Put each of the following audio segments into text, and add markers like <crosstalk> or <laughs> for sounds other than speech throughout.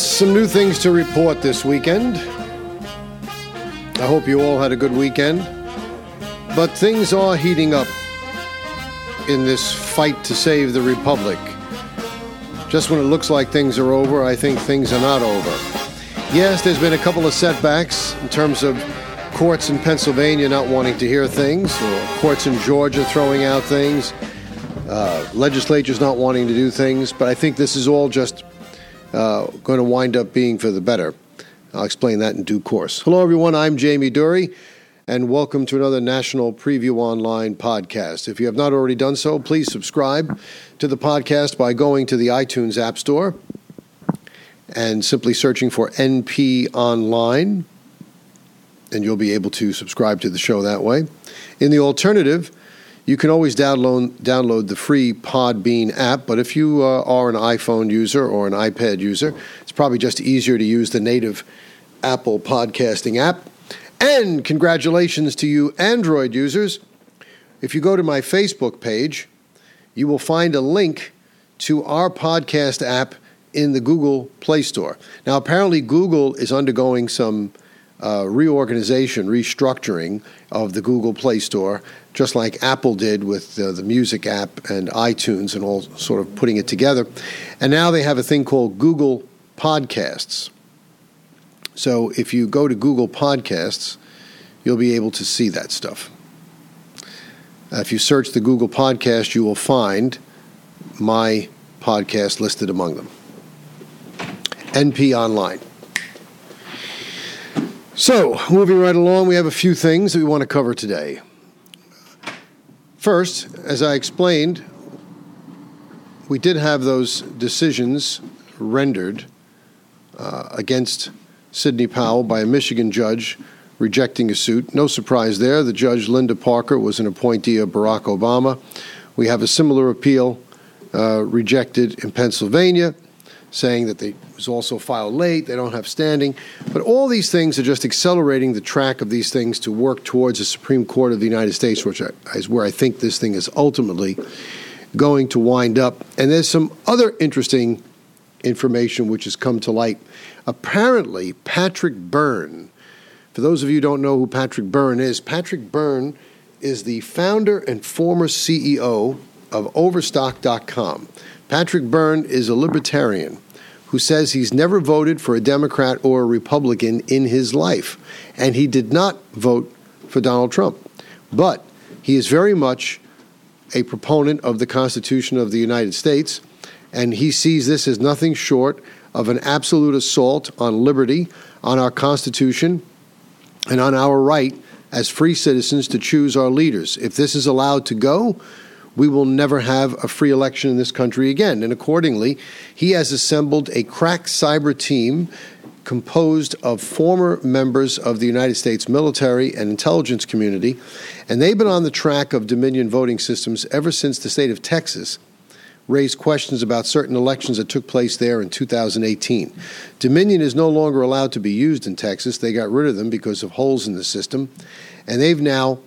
Yes, some new things to report this weekend. I hope you all had a good weekend. But things are heating up in this fight to save the Republic. Just when it looks like things are over, I think things are not over. Yes, there's been a couple of setbacks in terms of courts in Pennsylvania not wanting to hear things, or courts in Georgia throwing out things, uh, legislatures not wanting to do things, but I think this is all just uh, going to wind up being for the better. I'll explain that in due course. Hello, everyone. I'm Jamie Dury, and welcome to another National Preview Online podcast. If you have not already done so, please subscribe to the podcast by going to the iTunes App Store and simply searching for NP Online, and you'll be able to subscribe to the show that way. In the alternative, you can always download, download the free Podbean app, but if you uh, are an iPhone user or an iPad user, it's probably just easier to use the native Apple podcasting app. And congratulations to you Android users. If you go to my Facebook page, you will find a link to our podcast app in the Google Play Store. Now, apparently, Google is undergoing some uh, reorganization, restructuring of the Google Play Store, just like Apple did with uh, the music app and iTunes and all sort of putting it together. And now they have a thing called Google Podcasts. So if you go to Google Podcasts, you'll be able to see that stuff. Uh, if you search the Google Podcast, you will find my podcast listed among them. NP Online. So, moving right along, we have a few things that we want to cover today. First, as I explained, we did have those decisions rendered uh, against Sidney Powell by a Michigan judge rejecting a suit. No surprise there. The judge, Linda Parker, was an appointee of Barack Obama. We have a similar appeal uh, rejected in Pennsylvania, saying that they was also filed late, they don't have standing. But all these things are just accelerating the track of these things to work towards the Supreme Court of the United States, which is where I think this thing is ultimately going to wind up. And there's some other interesting information which has come to light. Apparently, Patrick Byrne, for those of you who don't know who Patrick Byrne is, Patrick Byrne is the founder and former CEO of Overstock.com. Patrick Byrne is a libertarian who says he's never voted for a Democrat or a Republican in his life, and he did not vote for Donald Trump. But he is very much a proponent of the Constitution of the United States, and he sees this as nothing short of an absolute assault on liberty, on our Constitution, and on our right as free citizens to choose our leaders. If this is allowed to go, we will never have a free election in this country again. And accordingly, he has assembled a crack cyber team composed of former members of the United States military and intelligence community, and they've been on the track of Dominion voting systems ever since the state of Texas raised questions about certain elections that took place there in 2018. Dominion is no longer allowed to be used in Texas. They got rid of them because of holes in the system, and they've now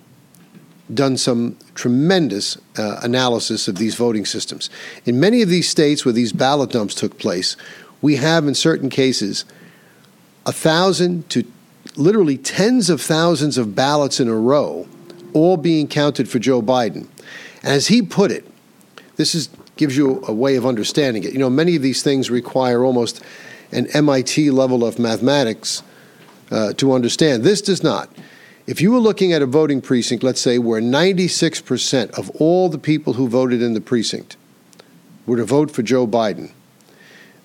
done some tremendous uh, analysis of these voting systems. In many of these states where these ballot dumps took place, we have in certain cases a thousand to literally tens of thousands of ballots in a row, all being counted for Joe Biden. As he put it, this is gives you a way of understanding it. You know, many of these things require almost an MIT level of mathematics uh, to understand. This does not. If you were looking at a voting precinct, let's say, where 96% of all the people who voted in the precinct were to vote for Joe Biden,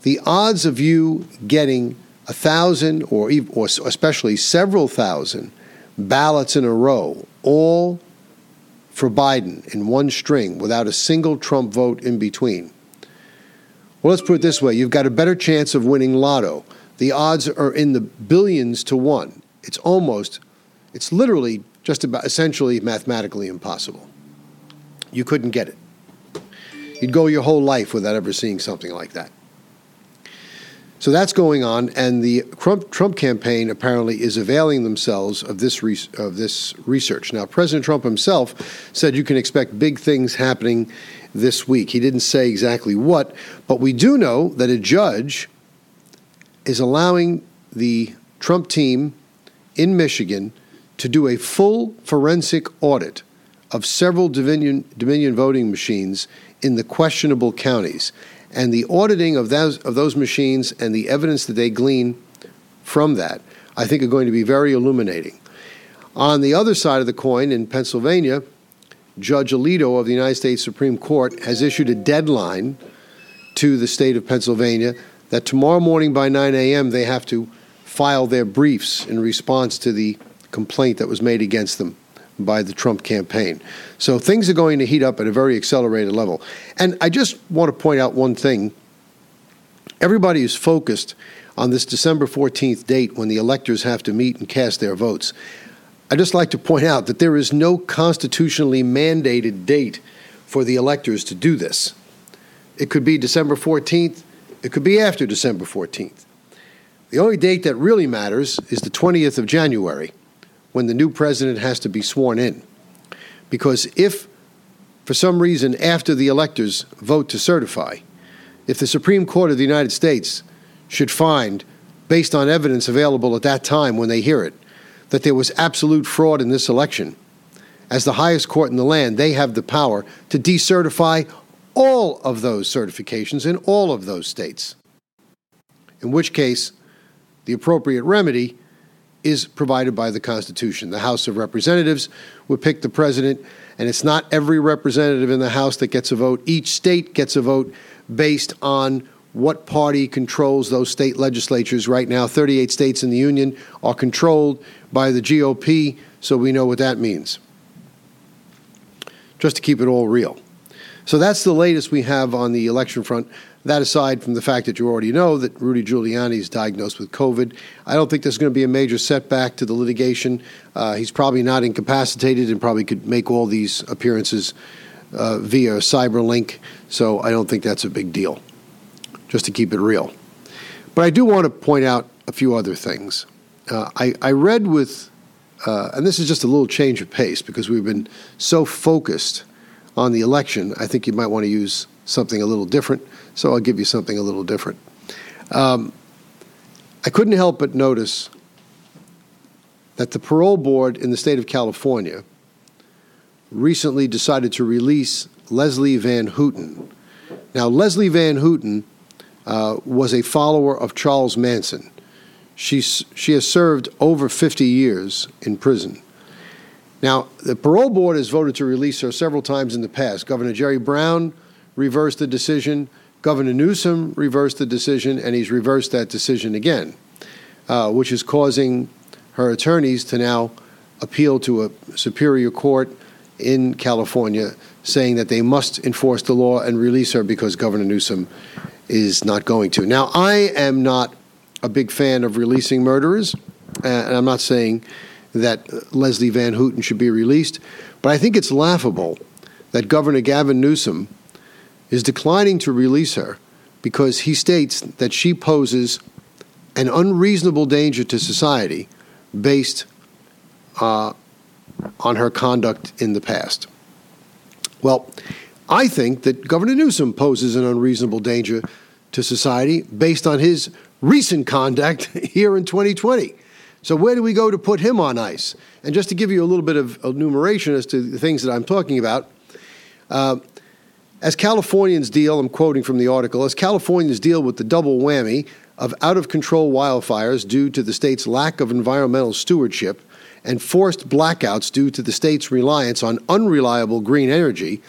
the odds of you getting a thousand or, or especially several thousand ballots in a row, all for Biden in one string without a single Trump vote in between. Well, let's put it this way you've got a better chance of winning lotto. The odds are in the billions to one. It's almost it's literally just about essentially mathematically impossible. You couldn't get it. You'd go your whole life without ever seeing something like that. So that's going on, and the Trump, campaign apparently is availing themselves of this re- of this research. Now, President Trump himself said you can expect big things happening this week. He didn't say exactly what, but we do know that a judge is allowing the Trump team in Michigan to do a full forensic audit of several Dominion, Dominion voting machines in the questionable counties. And the auditing of those, of those machines and the evidence that they glean from that, I think, are going to be very illuminating. On the other side of the coin, in Pennsylvania, Judge Alito of the United States Supreme Court has issued a deadline to the state of Pennsylvania that tomorrow morning by 9 a.m. they have to file their briefs in response to the complaint that was made against them by the Trump campaign. So things are going to heat up at a very accelerated level. And I just want to point out one thing. Everybody is focused on this December 14th date when the electors have to meet and cast their votes. I'd just like to point out that there is no constitutionally mandated date for the electors to do this. It could be December 14th, it could be after December 14th. The only date that really matters is the 20th of January, when the new president has to be sworn in. Because if, for some reason, after the electors vote to certify, if the Supreme Court of the United States should find, based on evidence available at that time when they hear it, that there was absolute fraud in this election, as the highest court in the land, they have the power to decertify all of those certifications in all of those states. In which case, the appropriate remedy is provided by the Constitution. The House of Representatives would pick the president, and it's not every representative in the House that gets a vote. Each state gets a vote based on what party controls those state legislatures. Right now, 38 states in the Union are controlled by the GOP, so we know what that means. Just to keep it all real. So that's the latest we have on the election front. That aside from the fact that you already know that Rudy Giuliani is diagnosed with COVID, I don't think there's going to be a major setback to the litigation. Uh, he's probably not incapacitated and probably could make all these appearances uh, via Cyberlink, so I don't think that's a big deal, just to keep it real. But I do want to point out a few other things. Uh, I, I, read with, uh, and this is just a little change of pace because we've been so focused on the election, I think you might want to use something a little different. So I'll give you something a little different. Um, I couldn't help but notice that the parole board in the state of California recently decided to release Leslie Van Houten. Now, Leslie Van Houten uh, was a follower of Charles Manson. She's, she has served over 50 years in prison. Now, the parole board has voted to release her several times in the past. Governor Jerry Brown reversed the decision. Governor Newsom reversed the decision, and he's reversed that decision again, uh, which is causing her attorneys to now appeal to a superior court in California saying that they must enforce the law and release her because Governor Newsom is not going to. Now, I am not a big fan of releasing murderers, and I'm not saying that Leslie Van Houten should be released. But I think it's laughable that Governor Gavin Newsom is declining to release her because he states that she poses an unreasonable danger to society based uh, on her conduct in the past. Well, I think that Governor Newsom poses an unreasonable danger to society based on his recent conduct <laughs> here in 2020. So, where do we go to put him on ice? And just to give you a little bit of enumeration as to the things that I'm talking about, uh, as Californians deal, I'm quoting from the article, as Californians deal with the double whammy of out of control wildfires due to the state's lack of environmental stewardship and forced blackouts due to the state's reliance on unreliable green energy,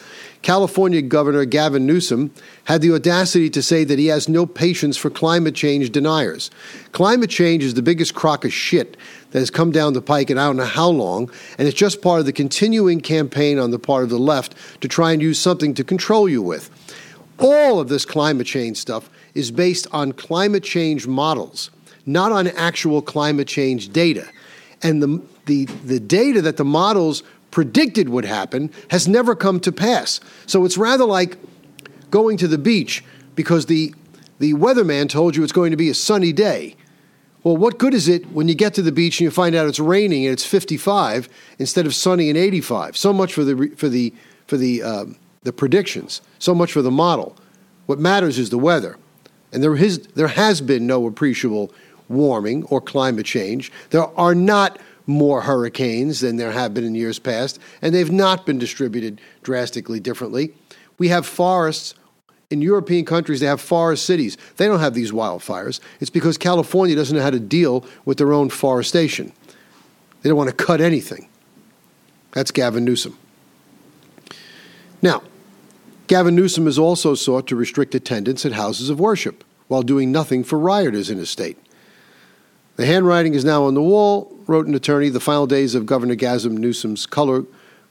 California Governor Gavin Newsom had the audacity to say that he has no patience for climate change deniers. Climate change is the biggest crock of shit that has come down the pike in I don't know how long, and it's just part of the continuing campaign on the part of the left to try and use something to control you with. All of this climate change stuff is based on climate change models, not on actual climate change data. And the, the, the data that the models predicted would happen has never come to pass. So it's rather like going to the beach because the, the weatherman told you it's going to be a sunny day. Well, what good is it when you get to the beach and you find out it's raining and it's 55 instead of sunny and 85? So much for the, for the, for the, um, the predictions, so much for the model. What matters is the weather. and there, is, there has been no appreciable warming or climate change. There are not more hurricanes than there have been in years past, and they've not been distributed drastically differently. We have forests. In European countries, they have forest cities. They don't have these wildfires. It's because California doesn't know how to deal with their own forestation. They don't want to cut anything. That's Gavin Newsom. Now, Gavin Newsom has also sought to restrict attendance at houses of worship while doing nothing for rioters in his state. The handwriting is now on the wall, wrote an attorney. The final days of Governor Gavin Newsom's color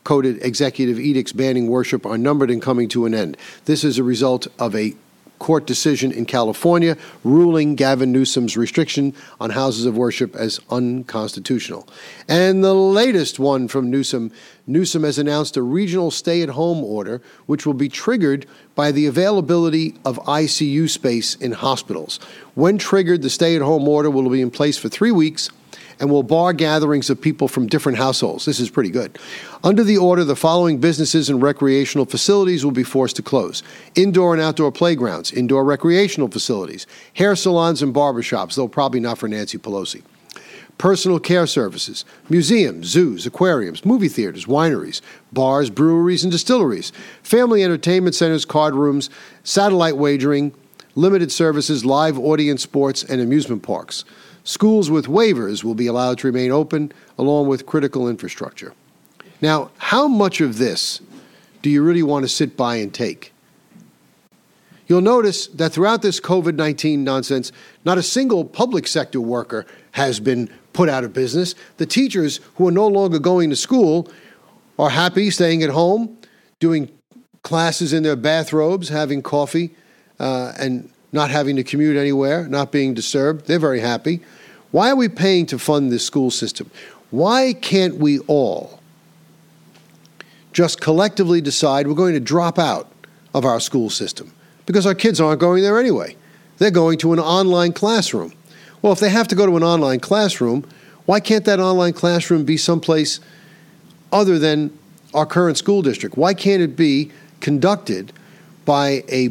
coded executive edicts banning worship are numbered and coming to an end. This is a result of a court decision in California ruling Gavin Newsom's restriction on houses of worship as unconstitutional. And the latest one from Newsom Newsom has announced a regional stay at home order, which will be triggered by the availability of ICU space in hospitals. When triggered, the stay at home order will be in place for three weeks and will bar gatherings of people from different households. This is pretty good. Under the order, the following businesses and recreational facilities will be forced to close indoor and outdoor playgrounds, indoor recreational facilities, hair salons and barbershops, though probably not for Nancy Pelosi personal care services, museums, zoos, aquariums, movie theaters, wineries, bars, breweries, and distilleries, family entertainment centers, card rooms, satellite wagering, limited services, live audience sports, and amusement parks. Schools with waivers will be allowed to remain open, along with critical infrastructure. Now, how much of this do you really want to sit by and take? You'll notice that throughout this COVID 19 nonsense, not a single public sector worker has been put out of business. The teachers who are no longer going to school are happy staying at home, doing classes in their bathrobes, having coffee, uh, and not having to commute anywhere, not being disturbed. They're very happy. Why are we paying to fund this school system? Why can't we all just collectively decide we're going to drop out of our school system? Because our kids aren't going there anyway. They're going to an online classroom. Well, if they have to go to an online classroom, why can't that online classroom be someplace other than our current school district? Why can't it be conducted by a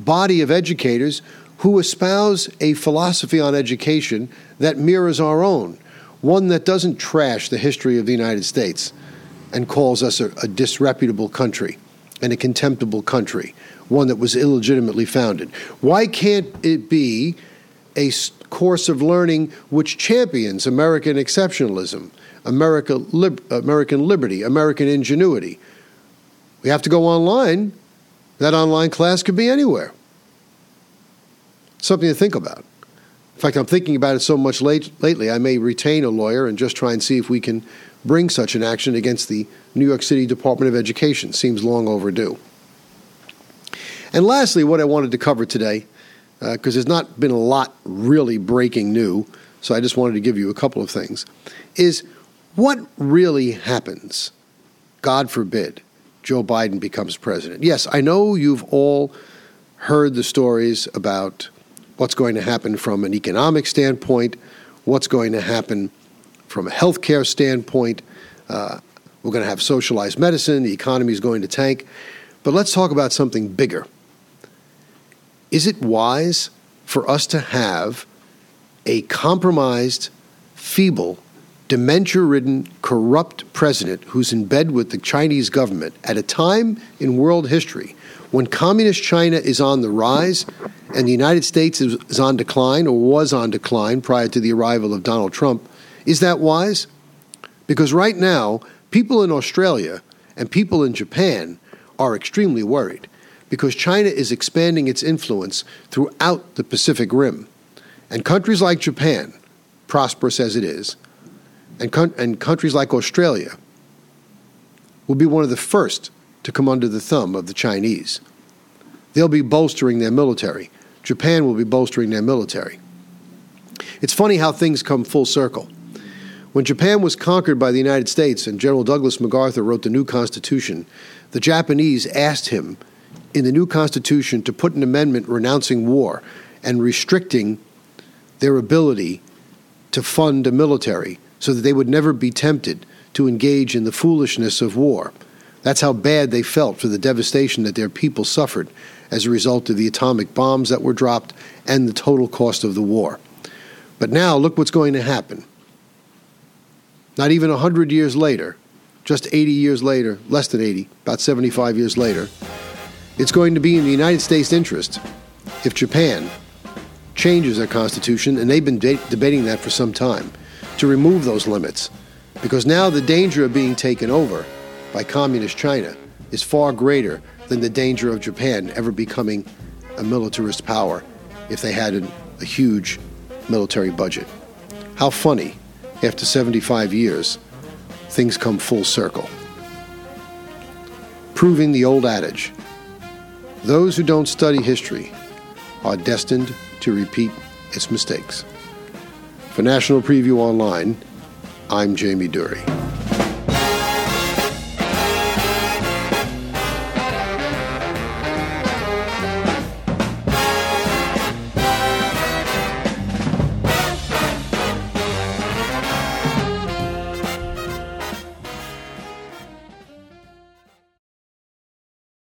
body of educators who espouse a philosophy on education that mirrors our own, one that doesn't trash the history of the United States and calls us a, a disreputable country and a contemptible country, one that was illegitimately founded. Why can't it be a course of learning which champions American exceptionalism, America, lib- American liberty, American ingenuity? We have to go online. That online class could be anywhere. Something to think about. In fact, I'm thinking about it so much late, lately, I may retain a lawyer and just try and see if we can bring such an action against the New York City Department of Education. Seems long overdue. And lastly, what I wanted to cover today, because uh, there's not been a lot really breaking new, so I just wanted to give you a couple of things, is what really happens, God forbid, Joe Biden becomes president. Yes, I know you've all heard the stories about what's going to happen from an economic standpoint, what's going to happen from a healthcare standpoint. Uh, we're going to have socialized medicine, the economy is going to tank. But let's talk about something bigger. Is it wise for us to have a compromised, feeble, dementia ridden, corrupt president who's in bed with the Chinese government at a time in world history when communist China is on the rise and the United States is, on decline or was on decline prior to the arrival of Donald Trump, is that wise? Because right now, people in Australia and people in Japan are extremely worried because China is expanding its influence throughout the Pacific Rim. And countries like Japan, prosperous as it is, and, and countries like Australia will be one of the first to come under the thumb of the Chinese. They'll be bolstering their military. Japan will be bolstering their military. It's funny how things come full circle. When Japan was conquered by the United States and General Douglas MacArthur wrote the new Constitution, the Japanese asked him in the new Constitution to put an amendment renouncing war and restricting their ability to fund a military so that they would never be tempted to engage in the foolishness of war. That's how bad they felt for the devastation that their people suffered as a result of the atomic bombs that were dropped and the total cost of the war. But now, look what's going to happen. Not even 100 years later, just 80 years later, less than 80, about 75 years later, it's going to be in the United States' interest if Japan changes their constitution, and they've been de- debating that for some time, to remove those limits. Because now the danger of being taken over by communist China is far greater than the danger of Japan ever becoming a militarist power if they had a, a huge military budget. How funny, after 75 years, things come full circle. Proving the old adage those who don't study history are destined to repeat its mistakes. For National Preview Online, I'm Jamie Dury.